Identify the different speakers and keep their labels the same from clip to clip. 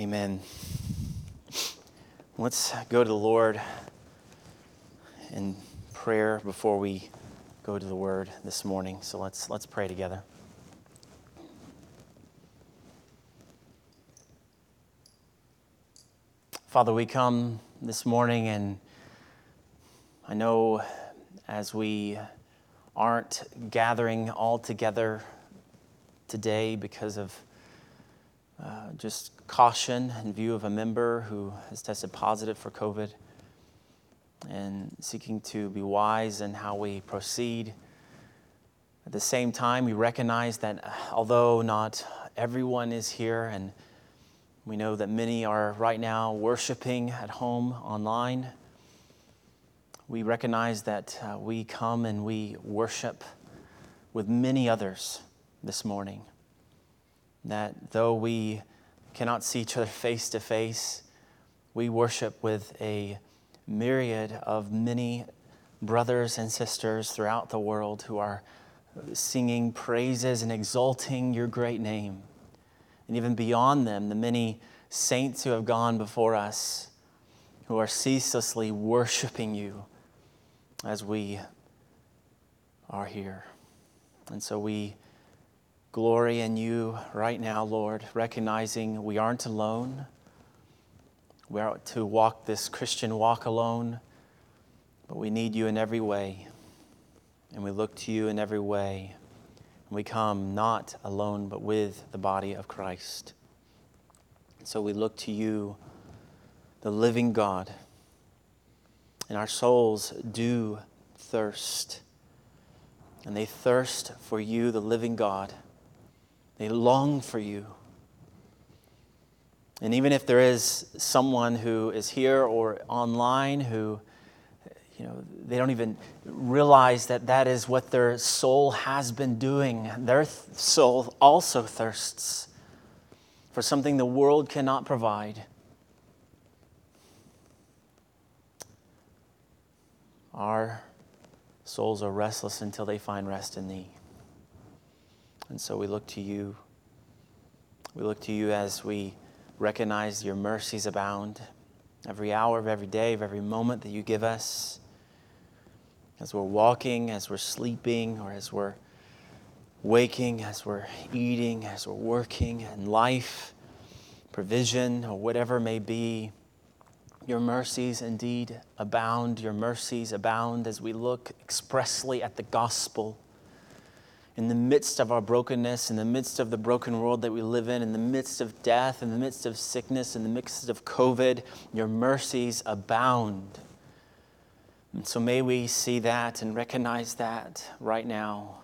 Speaker 1: Amen. Let's go to the Lord in prayer before we go to the word this morning. So let's let's pray together. Father, we come this morning and I know as we aren't gathering all together today because of uh, just caution in view of a member who has tested positive for COVID and seeking to be wise in how we proceed. At the same time, we recognize that uh, although not everyone is here, and we know that many are right now worshiping at home online, we recognize that uh, we come and we worship with many others this morning. That though we cannot see each other face to face, we worship with a myriad of many brothers and sisters throughout the world who are singing praises and exalting your great name. And even beyond them, the many saints who have gone before us who are ceaselessly worshiping you as we are here. And so we glory in you right now, Lord, recognizing we aren't alone. We aren't to walk this Christian walk alone, but we need you in every way. And we look to you in every way. And we come not alone, but with the body of Christ. So we look to you, the living God. And our souls do thirst. And they thirst for you, the living God. They long for you. And even if there is someone who is here or online who, you know, they don't even realize that that is what their soul has been doing, their soul also thirsts for something the world cannot provide. Our souls are restless until they find rest in Thee. And so we look to you. We look to you as we recognize your mercies abound every hour of every day, of every moment that you give us. As we're walking, as we're sleeping, or as we're waking, as we're eating, as we're working, in life, provision, or whatever may be. Your mercies indeed abound. Your mercies abound as we look expressly at the gospel in the midst of our brokenness, in the midst of the broken world that we live in, in the midst of death, in the midst of sickness, in the midst of COVID, your mercies abound. And so may we see that and recognize that right now,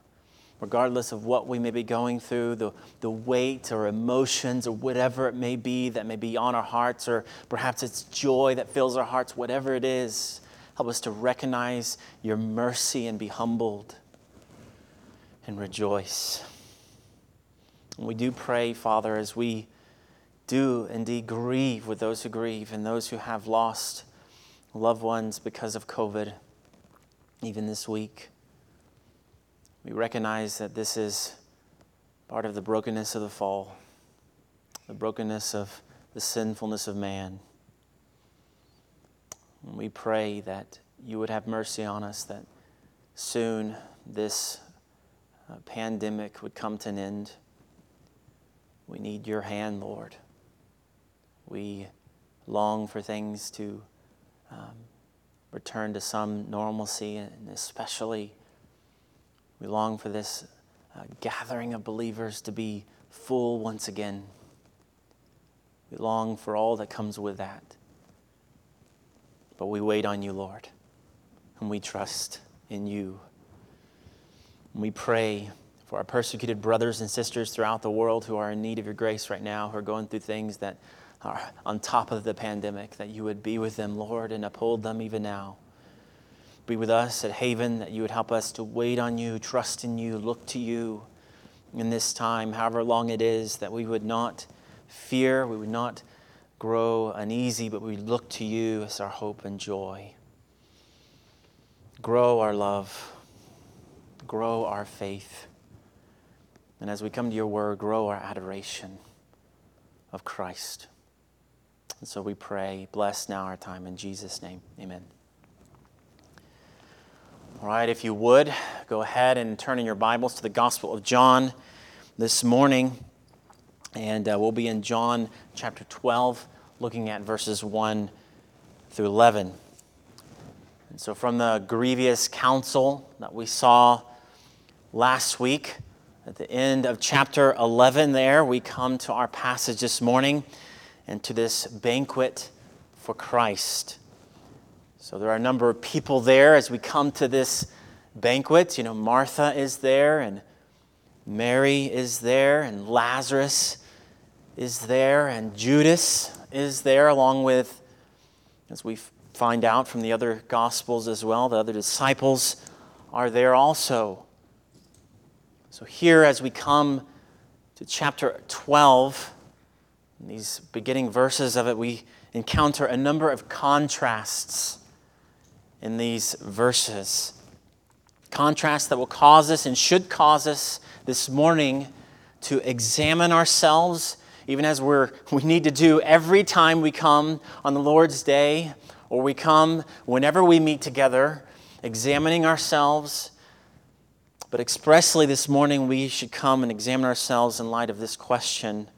Speaker 1: regardless of what we may be going through, the, the weight or emotions or whatever it may be that may be on our hearts, or perhaps it's joy that fills our hearts, whatever it is. Help us to recognize your mercy and be humbled and rejoice. And we do pray, Father, as we do indeed grieve with those who grieve and those who have lost loved ones because of COVID, even this week. We recognize that this is part of the brokenness of the fall, the brokenness of the sinfulness of man. And we pray that you would have mercy on us, that soon this pandemic would come to an end. We need your hand, Lord. We long for things to um, return to some normalcy, and especially we long for this uh, gathering of believers to be full once again. We long for all that comes with that. But we wait on you, Lord, and we trust in you. We pray for our persecuted brothers and sisters throughout the world who are in need of your grace right now, who are going through things that are on top of the pandemic, that you would be with them, Lord, and uphold them even now. Be with us at Haven, that you would help us to wait on you, trust in you, look to you in this time, however long it is, that we would not fear, we would not grow uneasy, but we look to you as our hope and joy. Grow our love grow our faith. And as we come to your word, grow our adoration of Christ. And so we pray, bless now our time in Jesus' name. Amen. All right, if you would, go ahead and turn in your Bibles to the Gospel of John this morning. And uh, we'll be in John chapter 12, looking at verses 1 through 11. And so, from the grievous counsel that we saw last week, at the end of chapter 11, there, we come to our passage this morning and to this banquet for Christ. So, there are a number of people there as we come to this banquet. You know, Martha is there, and Mary is there, and Lazarus is there, and Judas is there, along with, as we find out from the other Gospels as well, the other disciples are there also. So, here as we come to chapter 12, in these beginning verses of it, we encounter a number of contrasts in these verses. Contrasts that will cause us and should cause us this morning to examine ourselves, even as we're, we need to do every time we come on the Lord's Day or we come whenever we meet together, examining ourselves but expressly this morning, we should come and examine ourselves in light of this question,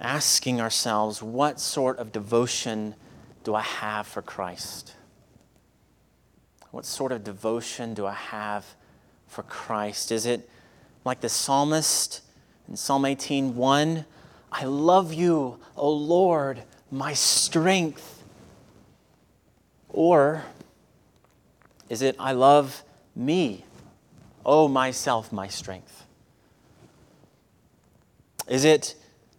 Speaker 1: asking ourselves, what sort of devotion do I have for Christ? What sort of devotion do I have for Christ? Is it like the psalmist in Psalm 18:1, I love you, O Lord, my strength? Or is it I love me, Oh, myself, my strength? Is it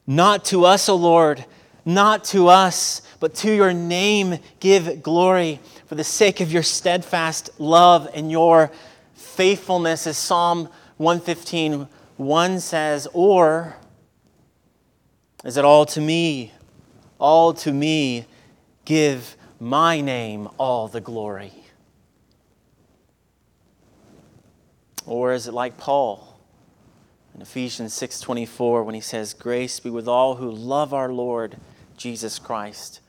Speaker 1: not to us, O Lord, not to us, but to your name give glory for the sake of your steadfast love and your faithfulness, as Psalm 115 1 says, or is it all to me? All to me give my name all the glory. Or is it like Paul in Ephesians 6:24 when he says, "Grace be with all who love our Lord Jesus Christ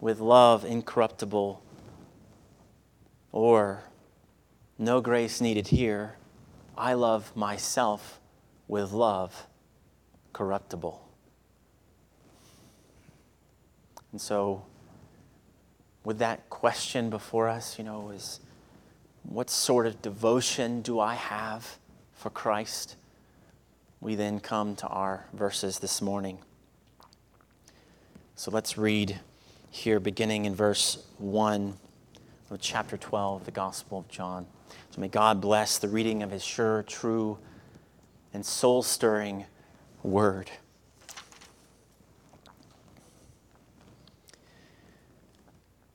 Speaker 1: with love incorruptible." Or no grace needed here. I love myself with love corruptible. And so, with that question before us, you know, is what sort of devotion do I have for Christ? We then come to our verses this morning. So let's read here, beginning in verse 1 of chapter 12, the Gospel of John. So may God bless the reading of his sure, true, and soul stirring word.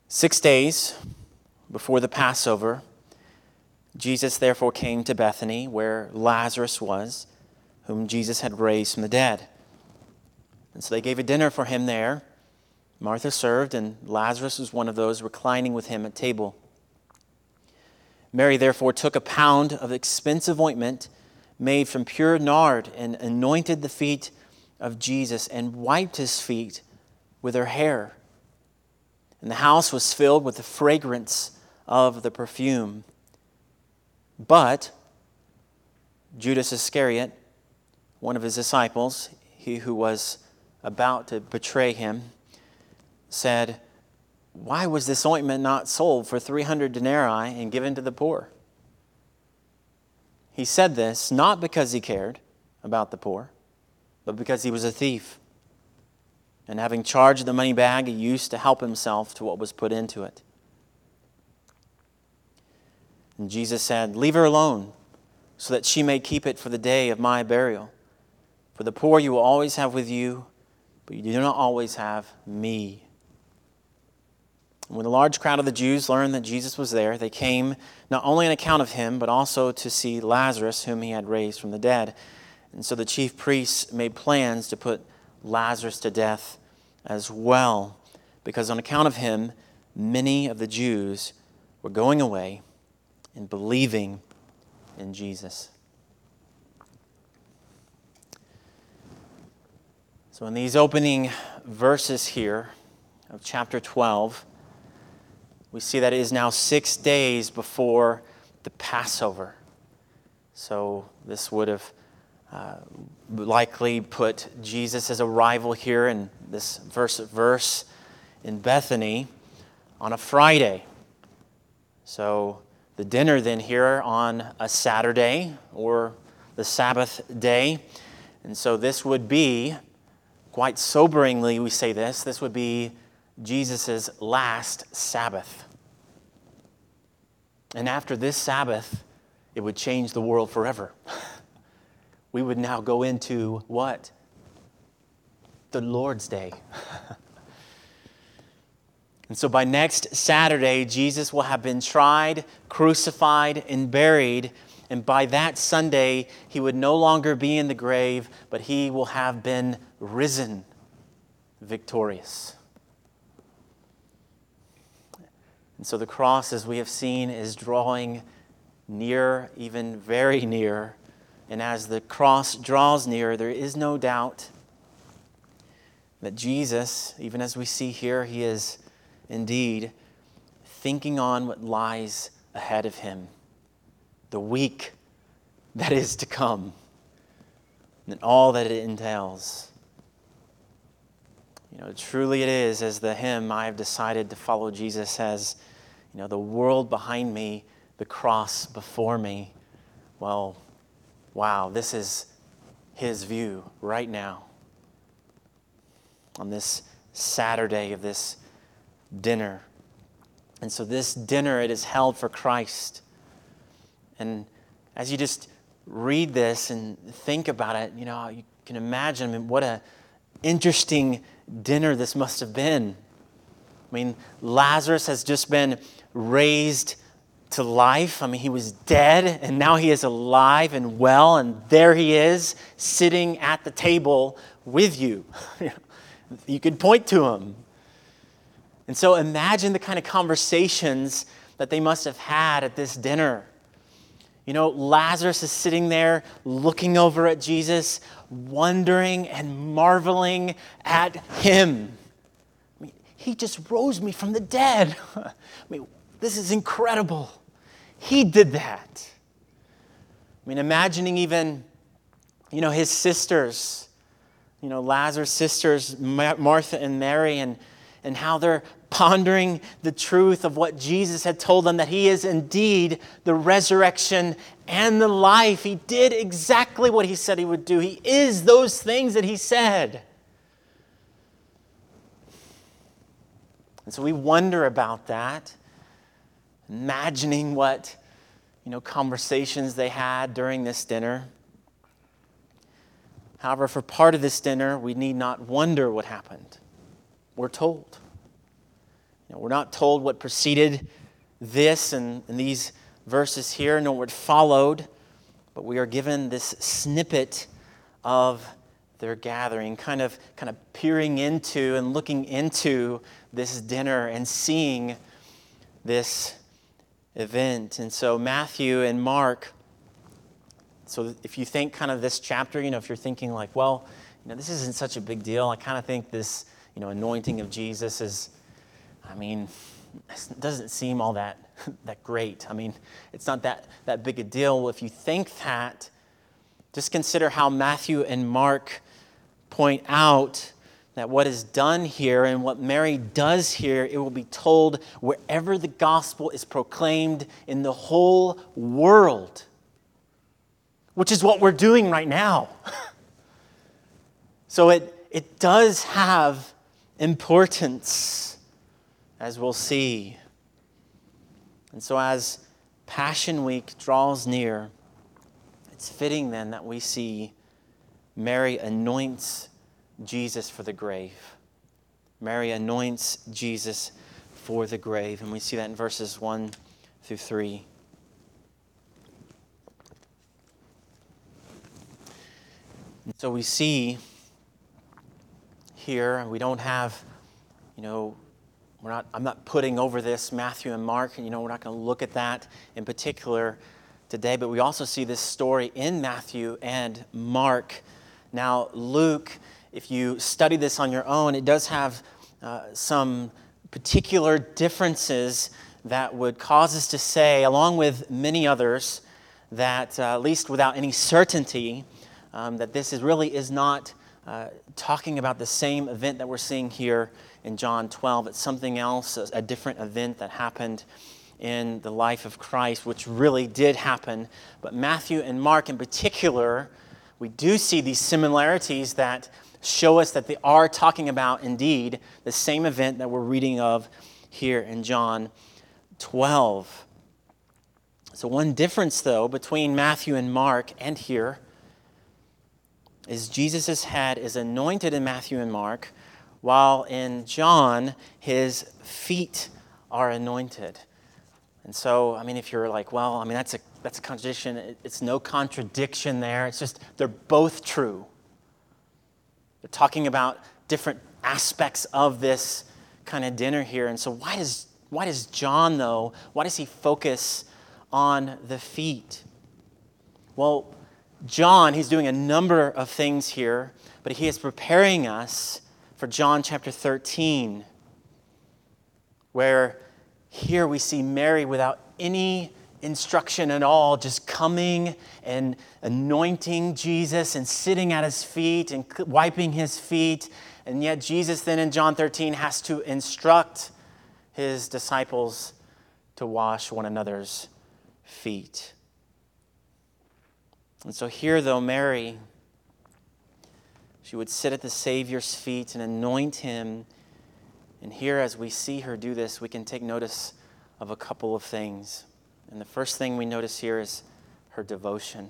Speaker 1: Six days before the Passover, Jesus therefore came to Bethany, where Lazarus was, whom Jesus had raised from the dead. And so they gave a dinner for him there. Martha served, and Lazarus was one of those reclining with him at table. Mary therefore took a pound of expensive ointment made from pure nard and anointed the feet of Jesus and wiped his feet with her hair. And the house was filled with the fragrance of the perfume. But Judas Iscariot, one of his disciples, he who was about to betray him, said, Why was this ointment not sold for 300 denarii and given to the poor? He said this not because he cared about the poor, but because he was a thief. And having charged the money bag, he used to help himself to what was put into it. And Jesus said, Leave her alone, so that she may keep it for the day of my burial. For the poor you will always have with you, but you do not always have me. When the large crowd of the Jews learned that Jesus was there, they came not only on account of him, but also to see Lazarus, whom he had raised from the dead. And so the chief priests made plans to put Lazarus to death as well, because on account of him, many of the Jews were going away and believing in Jesus. So, in these opening verses here of chapter 12, we see that it is now six days before the Passover. So this would have uh, likely put Jesus' arrival here in this verse verse in Bethany on a Friday. So the dinner then here on a Saturday or the Sabbath day. And so this would be, quite soberingly, we say this, this would be Jesus' last Sabbath. And after this Sabbath, it would change the world forever. we would now go into what? The Lord's Day. and so by next Saturday, Jesus will have been tried, crucified, and buried. And by that Sunday, he would no longer be in the grave, but he will have been risen victorious. And so the cross, as we have seen, is drawing near, even very near. And as the cross draws near, there is no doubt that Jesus, even as we see here, he is indeed thinking on what lies ahead of him, the week that is to come, and all that it entails. You know, truly it is, as the hymn, I have decided to follow Jesus says you know, the world behind me, the cross before me. Well, wow, this is his view right now on this Saturday of this dinner. And so, this dinner, it is held for Christ. And as you just read this and think about it, you know, you can imagine I mean, what a interesting dinner this must have been. I mean, Lazarus has just been raised to life. I mean, he was dead and now he is alive and well, and there he is sitting at the table with you. you could point to him. And so imagine the kind of conversations that they must have had at this dinner. You know, Lazarus is sitting there looking over at Jesus, wondering and marveling at him. I mean, he just rose me from the dead. I mean, this is incredible. He did that. I mean, imagining even, you know, his sisters, you know, Lazarus' sisters, Martha and Mary, and, and how they're pondering the truth of what Jesus had told them that he is indeed the resurrection and the life. He did exactly what he said he would do, he is those things that he said. And so we wonder about that imagining what you know conversations they had during this dinner. However, for part of this dinner, we need not wonder what happened. We're told. You know, we're not told what preceded this and, and these verses here, nor what followed, but we are given this snippet of their gathering, kind of, kind of peering into and looking into this dinner and seeing this event. And so Matthew and Mark, so if you think kind of this chapter, you know, if you're thinking like, well, you know, this isn't such a big deal. I kind of think this, you know, anointing of Jesus is, I mean, it doesn't seem all that that great. I mean, it's not that that big a deal. If you think that, just consider how Matthew and Mark point out that what is done here and what Mary does here, it will be told wherever the gospel is proclaimed in the whole world, which is what we're doing right now. so it, it does have importance, as we'll see. And so, as Passion Week draws near, it's fitting then that we see Mary anoints Jesus for the grave. Mary anoints Jesus for the grave. And we see that in verses 1 through 3. And so we see here, we don't have, you know, we're not, I'm not putting over this Matthew and Mark, and you know, we're not going to look at that in particular today, but we also see this story in Matthew and Mark. Now, Luke if you study this on your own, it does have uh, some particular differences that would cause us to say, along with many others, that uh, at least without any certainty, um, that this is really is not uh, talking about the same event that we're seeing here in John 12. It's something else, a, a different event that happened in the life of Christ, which really did happen. But Matthew and Mark in particular, we do see these similarities that show us that they are talking about indeed the same event that we're reading of here in John 12. So, one difference, though, between Matthew and Mark and here is Jesus' head is anointed in Matthew and Mark, while in John, his feet are anointed. And so, I mean, if you're like, well, I mean, that's a, that's a contradiction, it's no contradiction there. It's just they're both true. They're talking about different aspects of this kind of dinner here. And so, why does, why does John, though, why does he focus on the feet? Well, John, he's doing a number of things here, but he is preparing us for John chapter 13, where here we see Mary without any instruction at all, just coming and anointing Jesus and sitting at his feet and wiping his feet. And yet, Jesus then in John 13 has to instruct his disciples to wash one another's feet. And so, here, though, Mary, she would sit at the Savior's feet and anoint him. And here, as we see her do this, we can take notice of a couple of things. And the first thing we notice here is her devotion.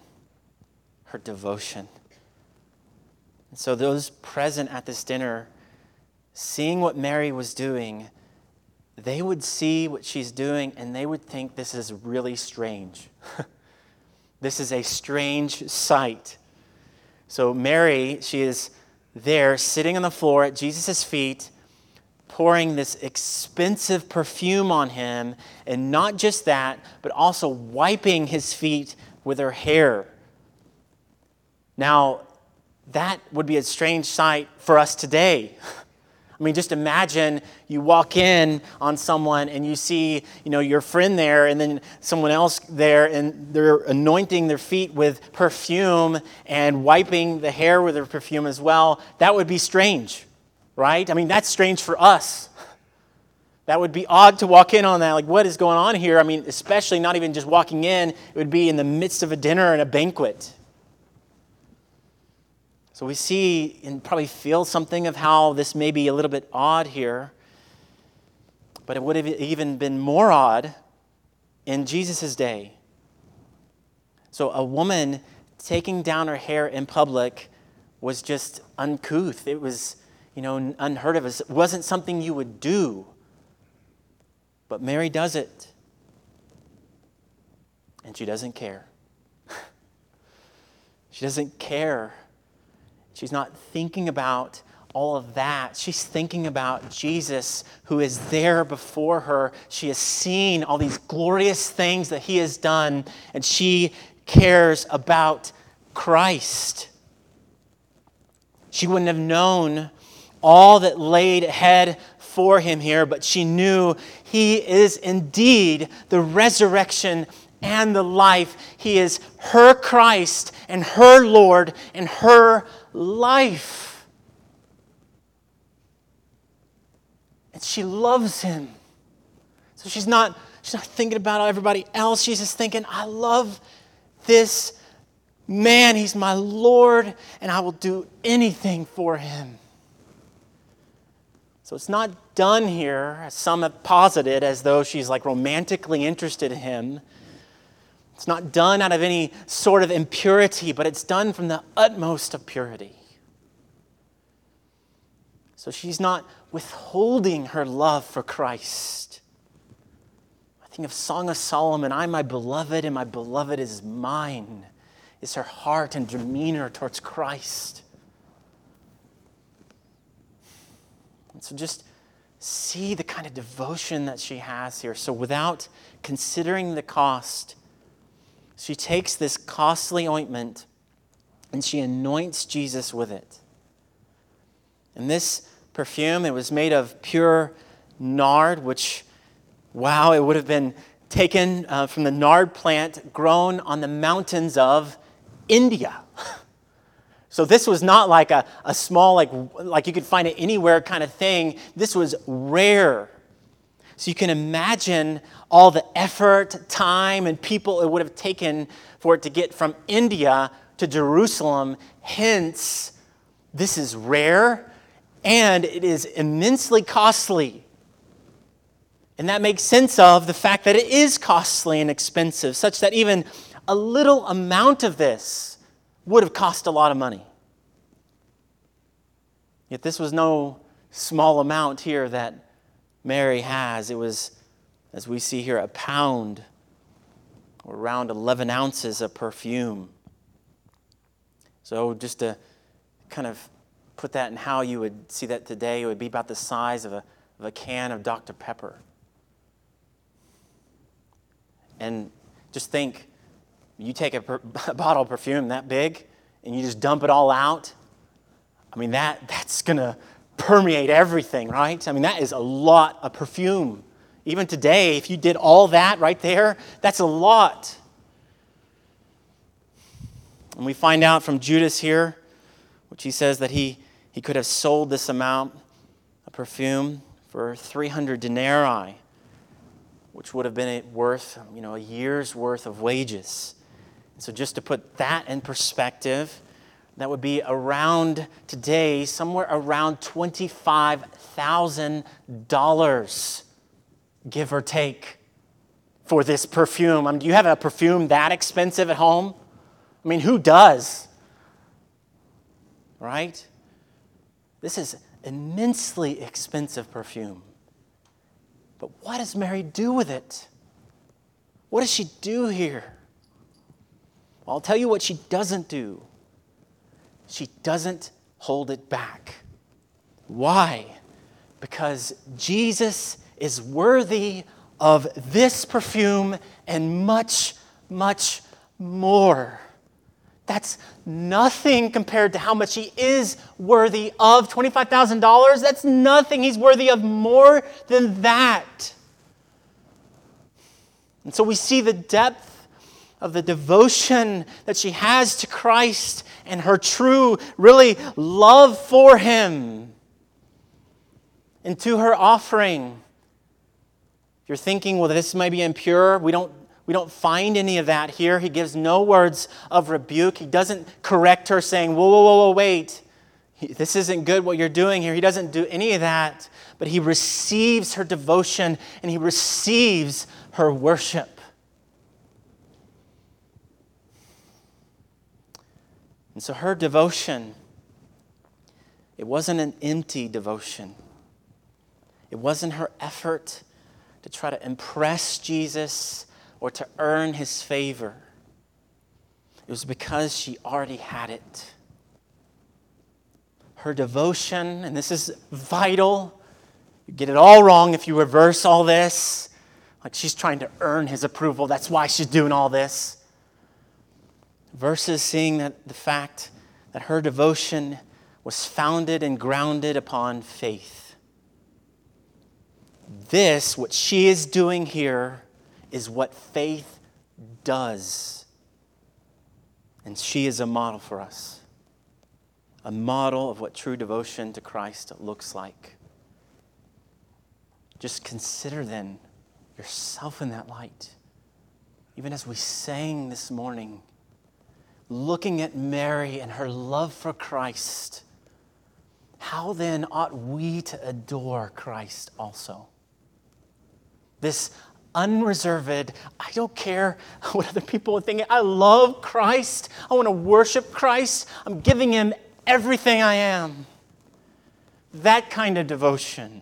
Speaker 1: Her devotion. And so, those present at this dinner, seeing what Mary was doing, they would see what she's doing and they would think this is really strange. this is a strange sight. So, Mary, she is there sitting on the floor at Jesus' feet pouring this expensive perfume on him, and not just that, but also wiping his feet with her hair. Now, that would be a strange sight for us today. I mean, just imagine you walk in on someone and you see, you know, your friend there and then someone else there and they're anointing their feet with perfume and wiping the hair with their perfume as well. That would be strange right? I mean, that's strange for us. That would be odd to walk in on that. Like, what is going on here? I mean, especially not even just walking in, it would be in the midst of a dinner and a banquet. So we see and probably feel something of how this may be a little bit odd here. But it would have even been more odd in Jesus' day. So a woman taking down her hair in public was just uncouth. It was you know, unheard of. It wasn't something you would do. But Mary does it. And she doesn't care. she doesn't care. She's not thinking about all of that. She's thinking about Jesus who is there before her. She has seen all these glorious things that he has done, and she cares about Christ. She wouldn't have known all that laid ahead for him here, but she knew he is indeed the resurrection and the life. He is her Christ and her Lord and her life. And she loves him. So she's not, she's not thinking about everybody else. She's just thinking, I love this man. He's my Lord, and I will do anything for him. So it's not done here, as some have posited, as though she's like romantically interested in him. It's not done out of any sort of impurity, but it's done from the utmost of purity. So she's not withholding her love for Christ. I think of Song of Solomon, I'm my beloved, and my beloved is mine, is her heart and demeanor towards Christ. And so just see the kind of devotion that she has here. So without considering the cost, she takes this costly ointment and she anoints Jesus with it. And this perfume. It was made of pure nard, which, wow, it would have been taken uh, from the nard plant grown on the mountains of India. So this was not like a, a small, like, like you could find it anywhere kind of thing. This was rare. So you can imagine all the effort, time, and people it would have taken for it to get from India to Jerusalem. Hence, this is rare and it is immensely costly. And that makes sense of the fact that it is costly and expensive, such that even a little amount of this would have cost a lot of money. Yet this was no small amount here that Mary has. It was, as we see here, a pound or around 11 ounces of perfume. So, just to kind of put that in how you would see that today, it would be about the size of a, of a can of Dr. Pepper. And just think you take a, per, a, bottle of perfume that big and you just dump it all out. I mean, that, that's going to permeate everything, right? I mean, that is a lot of perfume. Even today, if you did all that right there, that's a lot. And we find out from Judas here, which he says that he, he could have sold this amount of perfume for 300 denarii which would have been worth, you know, a year's worth of wages. So just to put that in perspective, that would be around today, somewhere around $25,000, give or take, for this perfume. I mean, do you have a perfume that expensive at home? I mean, who does? Right? This is immensely expensive perfume. But what does Mary do with it? What does she do here? Well, I'll tell you what she doesn't do. She doesn't hold it back. Why? Because Jesus is worthy of this perfume and much, much more. That's nothing compared to how much he is worthy of $25,000. That's nothing. He's worthy of more than that. And so we see the depth of the devotion that she has to Christ and her true, really love for him. And to her offering. If you're thinking, well, this may be impure, we don't we don't find any of that here. He gives no words of rebuke. He doesn't correct her, saying, Whoa, whoa, whoa, whoa, wait. This isn't good what you're doing here. He doesn't do any of that, but he receives her devotion and he receives her worship. And so her devotion, it wasn't an empty devotion. It wasn't her effort to try to impress Jesus or to earn his favor. It was because she already had it. Her devotion, and this is vital, you get it all wrong if you reverse all this. Like she's trying to earn his approval. That's why she's doing all this. Versus seeing that the fact that her devotion was founded and grounded upon faith. This, what she is doing here, is what faith does. And she is a model for us, a model of what true devotion to Christ looks like. Just consider then yourself in that light. Even as we sang this morning, looking at Mary and her love for Christ, how then ought we to adore Christ also? This unreserved. I don't care what other people are thinking. I love Christ. I want to worship Christ. I'm giving him everything I am. That kind of devotion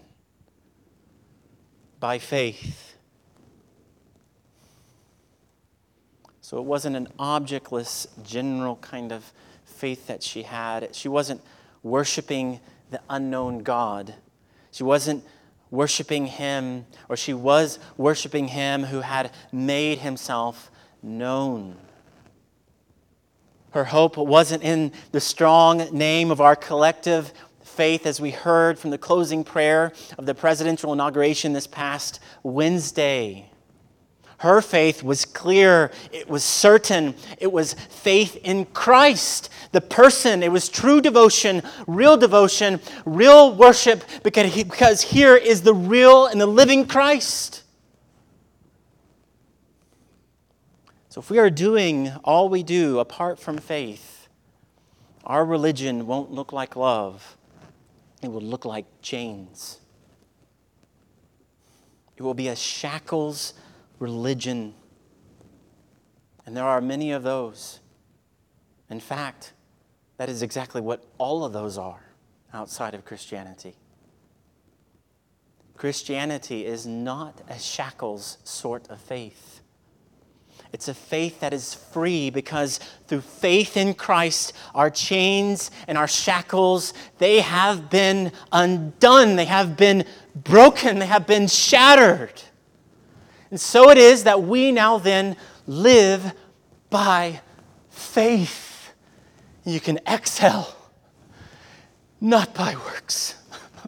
Speaker 1: by faith. So it wasn't an objectless, general kind of faith that she had. She wasn't worshiping the unknown God. She wasn't worshiping him, or she was worshiping him who had made himself known. Her hope wasn't in the strong name of our collective faith, as we heard from the closing prayer of the presidential inauguration this past Wednesday. Her faith was clear, it was certain, it was faith in Christ, the person. It was true devotion, real devotion, real worship, because, he, because here is the real and the living Christ. So if we are doing all we do apart from faith, our religion won't look like love, it will look like chains. It will be a shackles religion. And there are many of those. In fact, that is exactly what all of those are outside of Christianity. Christianity is not a shackles sort of faith. It's a faith that is free because through faith in Christ, our chains and our shackles, they have been undone. They have been broken. They have been shattered. And so it is that we now then live by faith. You can exhale, not by works,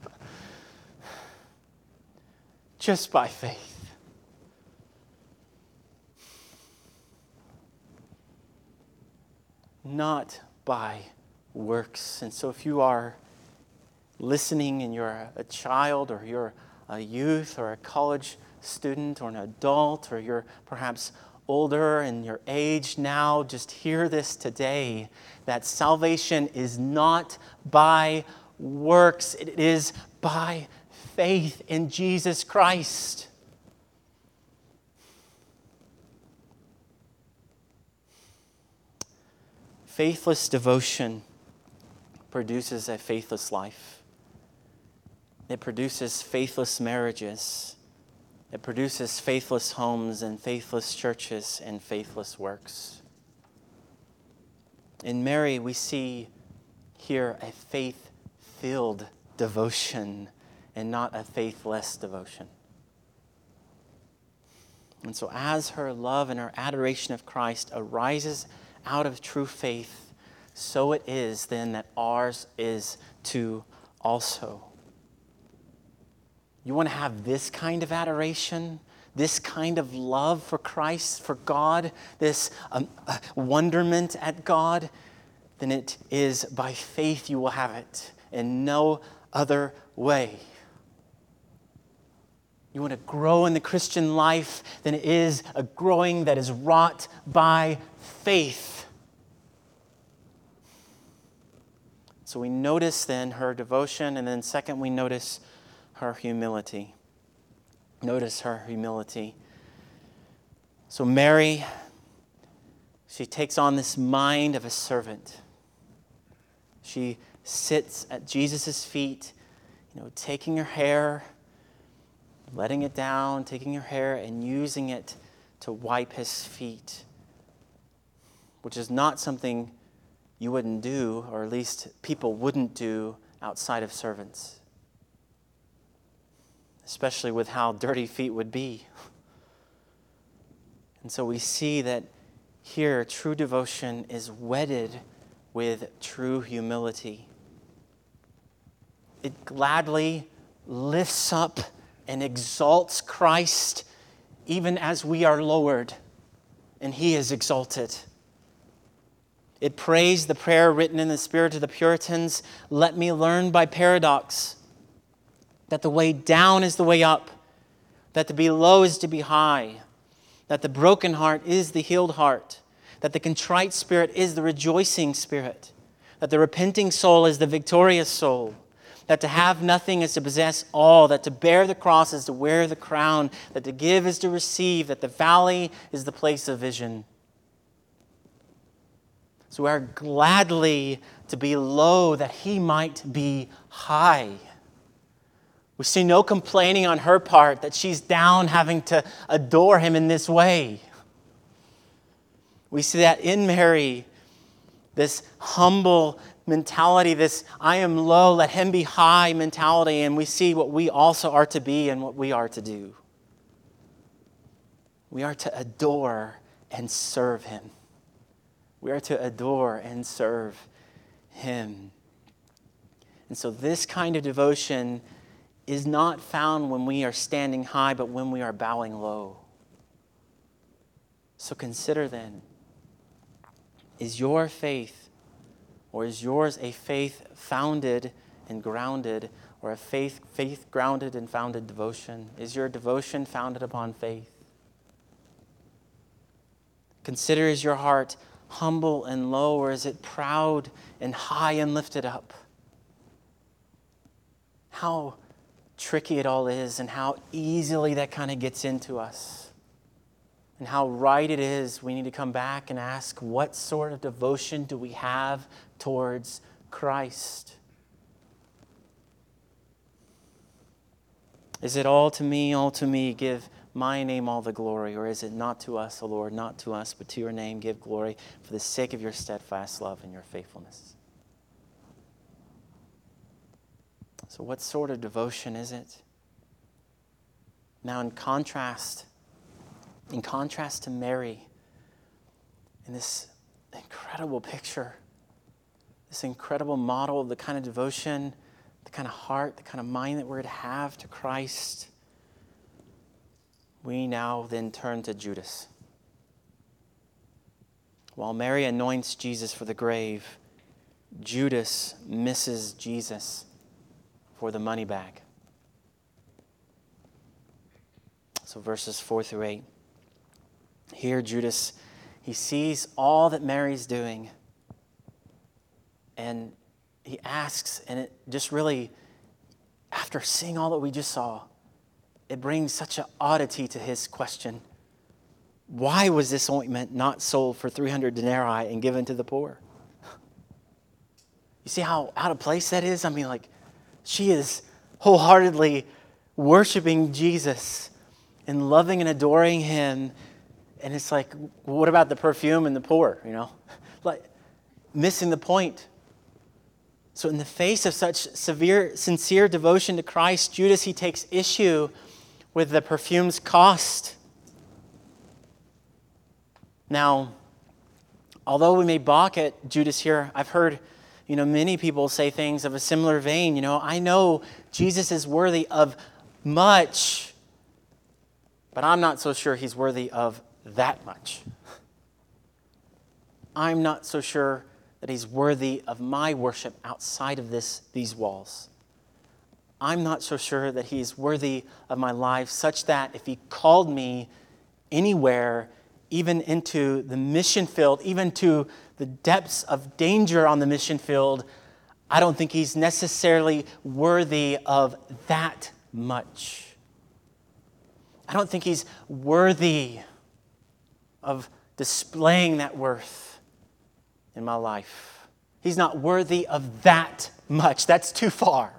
Speaker 1: just by faith. Not by works. And so if you are listening and you're a child or you're a youth or a college student or an adult, or you're perhaps older in your age now, just hear this today that salvation is not by works, it is by faith in Jesus Christ. Faithless devotion produces a faithless life. It produces faithless marriages. It produces faithless homes and faithless churches and faithless works. In Mary, we see here a faith filled devotion and not a faithless devotion. And so, as her love and her adoration of Christ arises out of true faith, so it is then that ours is to also. You want to have this kind of adoration, this kind of love for Christ, for God, this um, uh, wonderment at God, then it is by faith you will have it in no other way. You want to grow in the Christian life, then it is a growing that is wrought by faith. So we notice then her devotion, and then second, we notice her humility. Notice her humility. So, Mary, she takes on this mind of a servant. She sits at Jesus' feet, you know, taking her hair, letting it down, taking her hair, and using it to wipe his feet, which is not something you wouldn't do, or at least people wouldn't do outside of servants especially with how dirty feet would be. And so we see that here true devotion is wedded with true humility. It gladly lifts up and exalts Christ even as we are lowered and he is exalted. It prays the prayer written in the spirit of the Puritans let me learn by paradox that the way down is the way up, that to be low is to be high, that the broken heart is the healed heart, that the contrite spirit is the rejoicing spirit, that the repenting soul is the victorious soul, that to have nothing is to possess all, that to bear the cross is to wear the crown, that to give is to receive, that the valley is the place of vision. So we are gladly to be low that he might be high. We see no complaining on her part that she's down having to adore him in this way. We see that in Mary, this humble mentality, this I am low, let him be high mentality, and we see what we also are to be and what we are to do. We are to adore and serve him. We are to adore and serve him. And so, this kind of devotion is not found when we are standing high, but when we are bowing low. So, consider then is your faith, or is yours a faith founded and grounded, or a faith, faith grounded and founded devotion? Is your devotion founded upon faith? Consider is your heart humble and low, or is it proud and high and lifted up? How tricky it all is, and how easily that kind of gets into us. And how right it is we need to come back and ask what sort of devotion do we have towards Christ? Is it all to me, all to me? Give my name all the glory? Or is it not to us, O Lord, not to us, but to your name give glory for the sake of your steadfast love and your faithfulness? So, what sort of devotion is it? Now, in contrast, in contrast to Mary, in this incredible picture, this incredible model of the kind of devotion, the kind of heart, the kind of mind that we're to have to Christ, we now then turn to Judas. While Mary anoints Jesus for the grave, Judas misses Jesus for the money back. So, verses 4 through 8. Here, Judas, he sees all that Mary's doing, and he asks, and it just really, after seeing all that we just saw, it brings such an oddity to his question. Why was this ointment not sold for 300 denarii and given to the poor? You see how out of place that is? I mean, like, she is wholeheartedly worshiping Jesus and loving and adoring him. And it's like, what about the perfume and the poor, you know? Like, missing the point. So, in the face of such severe, sincere devotion to Christ, Judas, he takes issue with the perfume's cost. Now, although we may balk at Judas here, I've heard you know many people say things of a similar vein. You know, I know Jesus is worthy of much, but I'm not so sure he's worthy of that much. I'm not so sure that he's worthy of my worship outside of this, these walls. I'm not so sure that He's worthy of my life, such that if He called me anywhere, even into the mission field, even to the depths of danger on the mission field, I don't think He's necessarily worthy of that much. I don't think He's worthy of displaying that worth in my life. He's not worthy of that much. That's too far.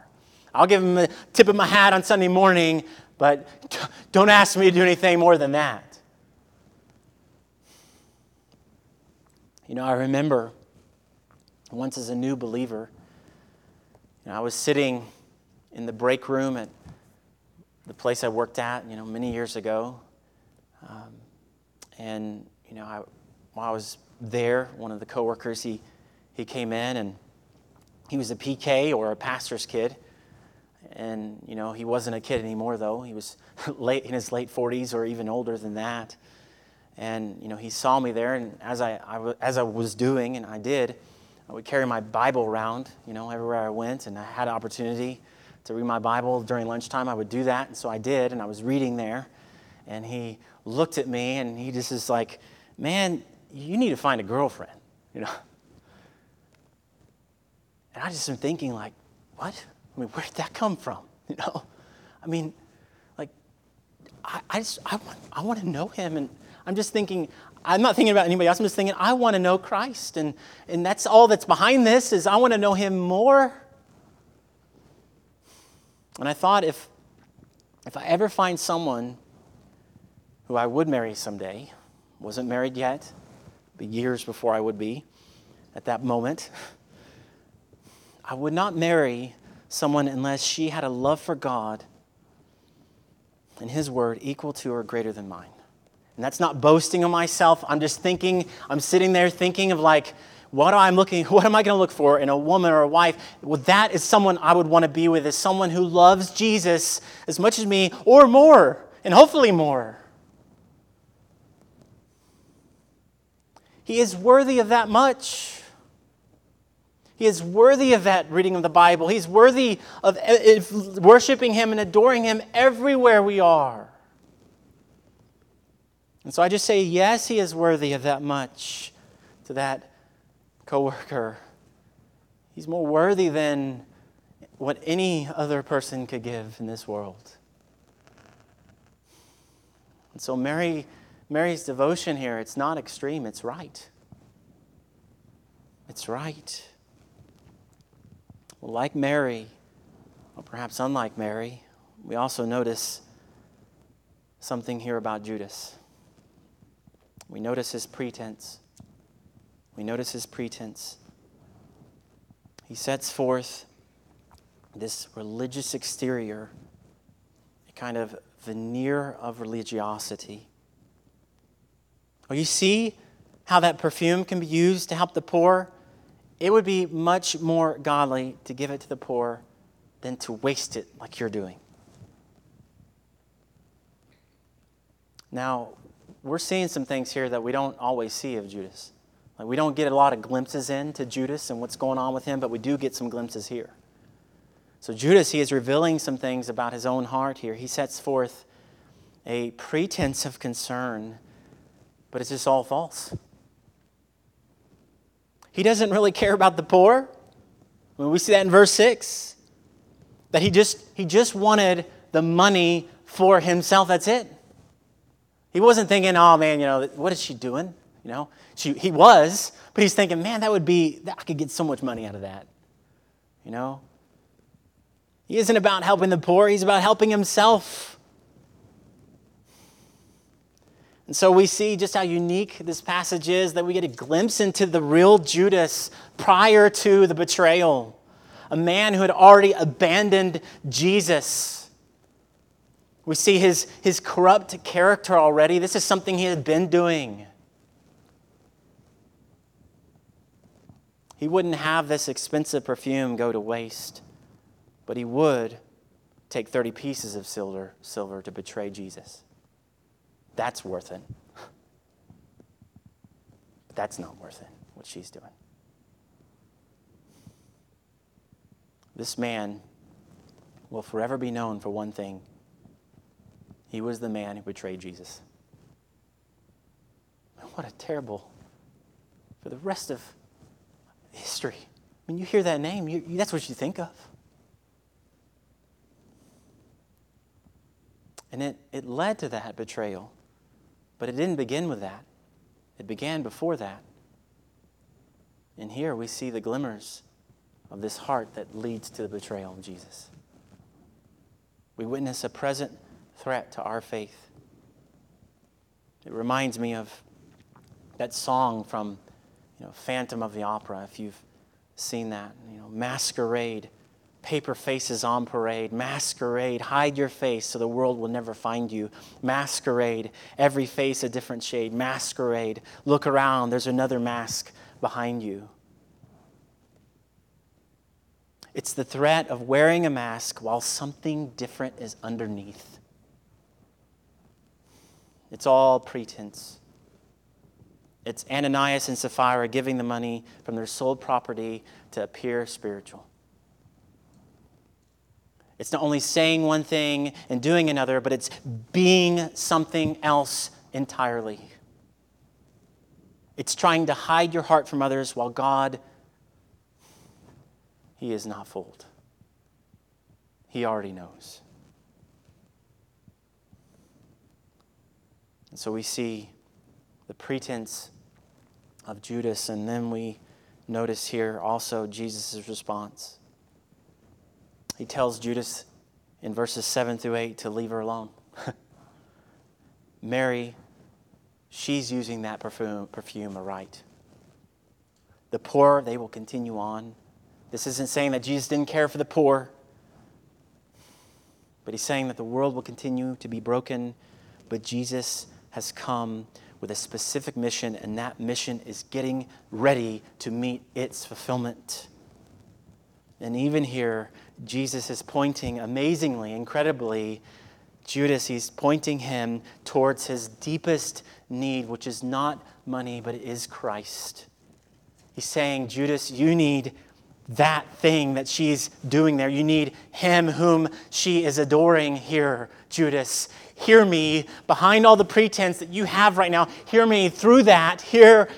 Speaker 1: I'll give him a tip of my hat on Sunday morning, but don't ask me to do anything more than that. You know, I remember once as a new believer, you know, I was sitting in the break room at the place I worked at, you know, many years ago. Um, and, you know, I, while I was there, one of the coworkers, he, he came in and he was a PK or a pastor's kid. And you know he wasn't a kid anymore though. He was late in his late 40s or even older than that and you know he saw me there and as I, as i was doing and i did i would carry my bible around you know everywhere i went and i had an opportunity to read my bible during lunchtime. I would do that and so i did and i was reading there. And he looked at me and he just is like man you need to find a girlfriend you know? And i just am thinking like what? I mean, where did that come from? You know, I mean, like, I, I just I want I want to know Him, and I'm just thinking. I'm not thinking about anybody else. I'm just thinking I want to know Christ, and and that's all that's behind this is I want to know Him more. And I thought if if I ever find someone who I would marry someday, wasn't married yet, but years before I would be at that moment, I would not marry someone unless she had a love for God and His Word equal to or greater than mine. And that's not boasting of myself. I'm just thinking, I'm sitting there thinking of like, what am I'm looking, what am I going to look for in a woman or a wife? Well, that is someone I would want to be with, is someone who loves Jesus as much as me or more, and hopefully more. He is worthy of that much. He is worthy of that reading of the Bible. He's worthy of eh, eh, worshiping Him and adoring Him everywhere we are. And so I just say, yes, He is worthy of that much to that coworker. He's more worthy than what any other person could give in this world. And so Mary, Mary's devotion here, it's not extreme, it's right. It's right. Well, like Mary, or perhaps unlike Mary, we also notice something here about Judas. We notice his pretense. We notice his pretense. He sets forth this religious exterior, a kind of veneer of religiosity. Well, you see how that perfume can be used to help the poor? It would be much more godly to give it to the poor than to waste it like you're doing. Now, we're seeing some things here that we don't always see of Judas. Like we don't get a lot of glimpses into Judas and what's going on with him, but we do get some glimpses here. So Judas, he is revealing some things about his own heart here. He sets forth a pretense of concern, but it's just all false. He doesn't really care about the poor. When we see that in verse 6, that he just he just wanted the money for himself. That's it. He wasn't thinking, oh man, you know, what is she doing? You know, she, he was, but he's thinking, man, that would be, I could get so much money out of that. You know? He isn't about helping the poor, he's about helping himself. And so we see just how unique this passage is that we get a glimpse into the real Judas prior to the betrayal. A man who had already abandoned Jesus. We see his, his corrupt character already. This is something he had been doing. He wouldn't have this expensive perfume go to waste, but he would take 30 pieces of silver, silver to betray Jesus. That's worth it. But that's not worth it, what she's doing. This man will forever be known for one thing he was the man who betrayed Jesus. What a terrible, for the rest of history. When you hear that name, you, that's what you think of. And it, it led to that betrayal. But it didn't begin with that, it began before that. And here we see the glimmers of this heart that leads to the betrayal of Jesus. We witness a present threat to our faith. It reminds me of that song from you know, Phantom of the Opera, if you've seen that. You know, masquerade, paper faces on parade, masquerade, hide your face so the world will never find you. Masquerade, every face a different shade. Masquerade, look around, there's another mask behind you. It's the threat of wearing a mask while something different is underneath. It's all pretense. It's Ananias and Sapphira giving the money from their sold property to appear spiritual. It's not only saying one thing and doing another, but it's being something else entirely. It's trying to hide your heart from others while God, He is not fooled. He already knows. And so we see the pretense of Judas. And then we notice here also Jesus' response. He tells Judas in verses 7 through 8 to leave her alone. Mary, she's using that perfume, perfume right. The poor, they will continue on. This isn't saying that Jesus didn't care for the poor, but he's saying that the world will continue to be broken, but Jesus has come with a specific mission, and that mission is getting ready to meet its fulfillment. And even here, Jesus is pointing amazingly, incredibly, Judas, he's pointing him towards his deepest need, which is not money, but it is Christ. He's saying, Judas, you need that thing that she's doing there. You need him whom she is adoring here, Judas. Hear me behind all the pretense that you have right now. Hear me through that. Hear,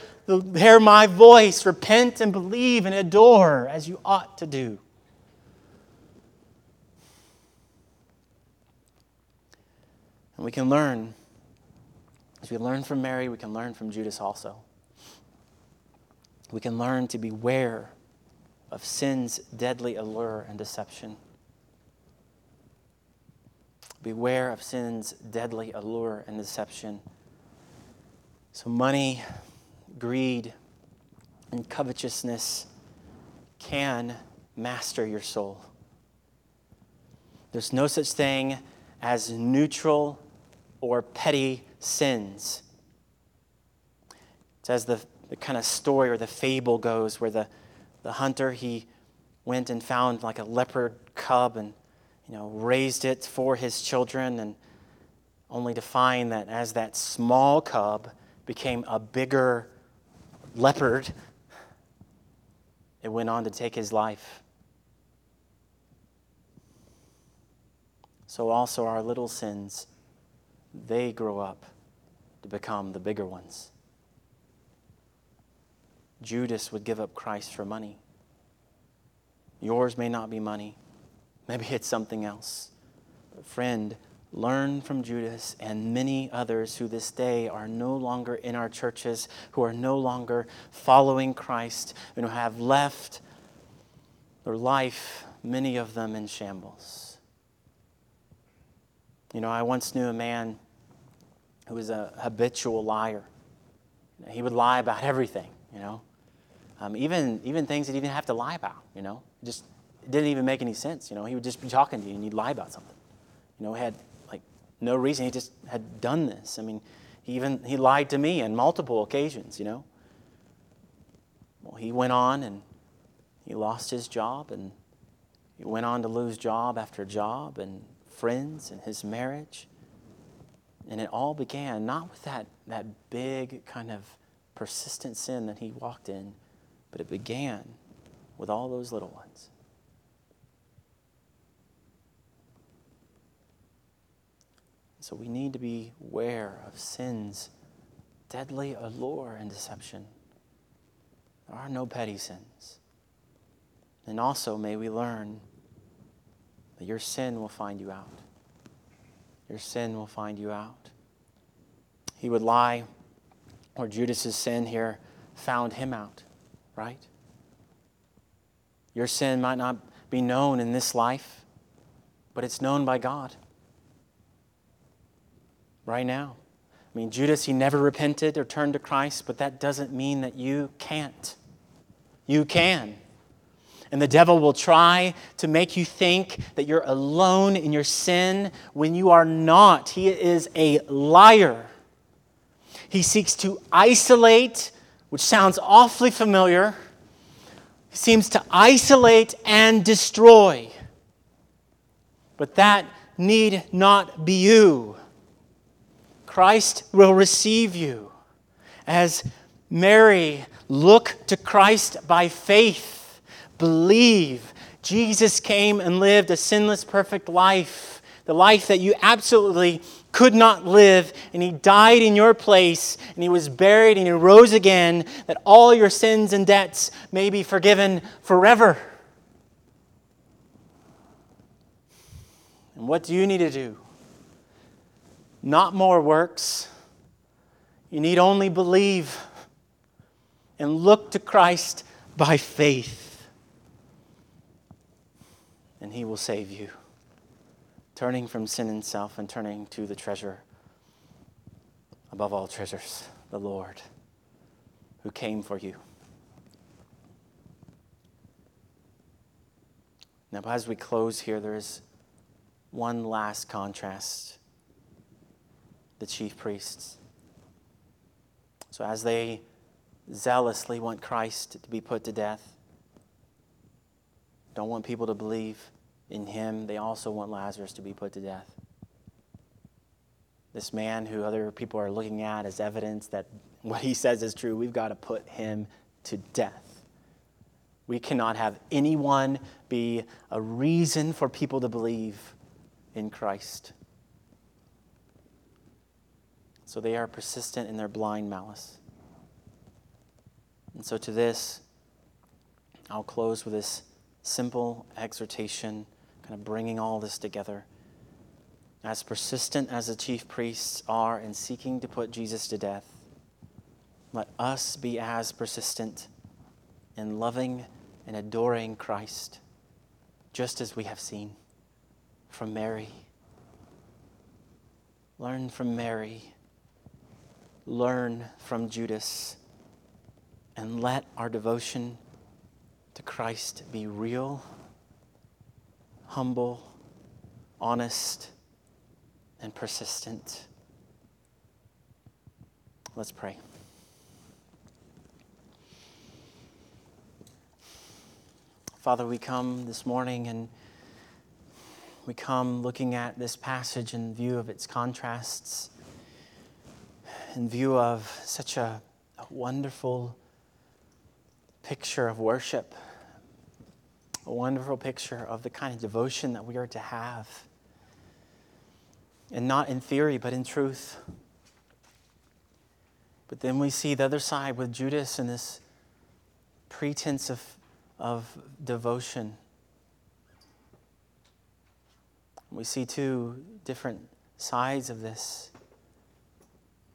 Speaker 1: hear my voice. Repent and believe and adore as you ought to do. And we can learn. As we learn from Mary, we can learn from Judas also. We can learn to beware of sin's deadly allure and deception. Beware of sin's deadly allure and deception. So, money, greed, and covetousness can master your soul. There's no such thing as neutral or petty sins. It's as the, the kind of story or the fable goes where the, the hunter, he went and found like a leopard cub and, you know, raised it for his children and only to find that as that small cub became a bigger leopard, it went on to take his life. So also our little sins they grow up to become the bigger ones. Judas would give up Christ for money. Yours may not be money, maybe it's something else. But, friend, learn from Judas and many others who this day are no longer in our churches, who are no longer following Christ, and who have left their life, many of them in shambles. You know, I once knew a man who was a habitual liar. He would lie about everything, you know, um, even, even things that he didn't have to lie about, you know. Just didn't even make any sense, you know. He would just be talking to you and he'd lie about something. You know, had like no reason. He just had done this. I mean, he even he lied to me on multiple occasions, you know. Well, he went on and he lost his job and he went on to lose job after job and friends and his marriage. And it all began not with that, that big kind of persistent sin that he walked in, but it began with all those little ones. So we need to be aware of sin's deadly allure and deception. There are no petty sins. And also, may we learn that your sin will find you out your sin will find you out. He would lie, or Judas's sin here found him out, right? Your sin might not be known in this life, but it's known by God right now. I mean, Judas, he never repented or turned to Christ, but that doesn't mean that you can't. You can. And the devil will try to make you think that you're alone in your sin when you are not. He is a liar. He seeks to isolate, which sounds awfully familiar. Seems to isolate and destroy. But that need not be you. Christ will receive you. As Mary look to Christ by faith, Believe. Jesus came and lived a sinless, perfect life, the life that you absolutely could not live, and He died in your place, and He was buried, and He rose again, that all your sins and debts may be forgiven forever. And what do you need to do? Not more works. You need only believe and look to Christ by faith and He will save you. Turning from sin and self and turning to the treasure above all treasures, the Lord, who came for you. Now, as we close here, there is one last contrast the chief priests. So as they zealously want Christ to be put to death, don't want people to believe in him, they also want Lazarus to be put to death. This man who other people are looking at as evidence that what he says is true, we've got to put him to death. We cannot have anyone be a reason for people to believe in Christ. So they are persistent in their blind malice. And so, to this, I'll close with this simple exhortation, kind of bringing all this together. As persistent as the chief priests are in seeking to put Jesus to death, let us be as persistent in loving and adoring Christ, just as we have seen from Mary. Learn from Mary. Learn from Judas. And let our devotion to Christ be real, humble, honest, and persistent. Let's pray. Father, we come this morning and we come looking at this passage in view of its contrasts, in view of such a, a wonderful picture of worship, a wonderful picture of the kind of devotion that we are to have. And not in theory, but in truth. But then we see the other side with Judas and this pretense of of devotion. We see two different sides of this.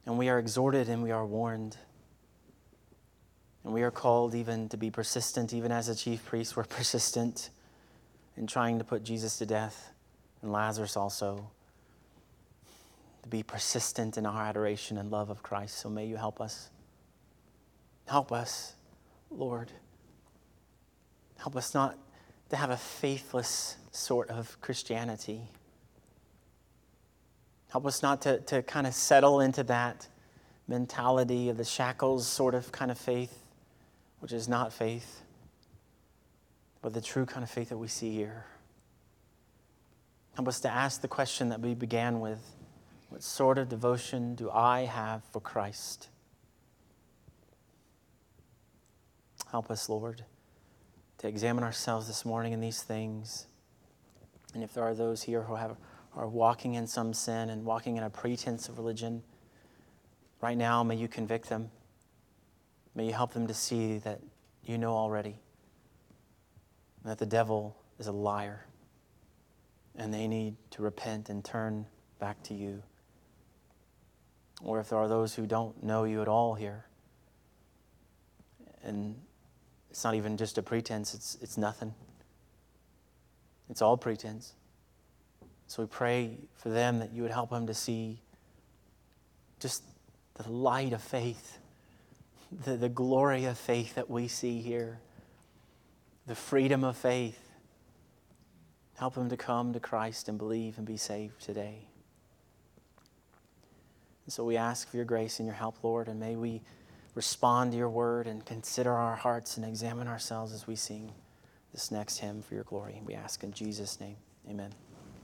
Speaker 1: And we are exhorted and we are warned. And we are called even to be persistent, even as a chief priest, we're persistent in trying to put Jesus to death, and Lazarus also. To be persistent in our adoration and love of Christ. So may you help us. Help us, Lord. Help us not to have a faithless sort of Christianity. Help us not to, to kind of settle into that mentality of the shackles sort of kind of faith, which is not faith, but the true kind of faith that we see here. Help us to ask the question that we began with What sort of devotion do I have for Christ? Help us, Lord to examine ourselves this morning in these things. And if there are those here who have, are walking in some sin and walking in a pretense of religion, right now, may you convict them. May you help them to see that you know already that the devil is a liar and they need to repent and turn back to you. Or if there are those who don't know you at all here and it's not even just a pretense, it's, it's nothing. It's all pretense. So we pray for them that you would help them to see just the light of faith, the, the glory of faith that we see here, the freedom of faith. Help them to come to Christ and believe and be saved today. And so we ask for your grace and your help, Lord, and may we respond to your word and consider our hearts and examine ourselves as we sing this next hymn for your glory. We ask in Jesus' name. Amen.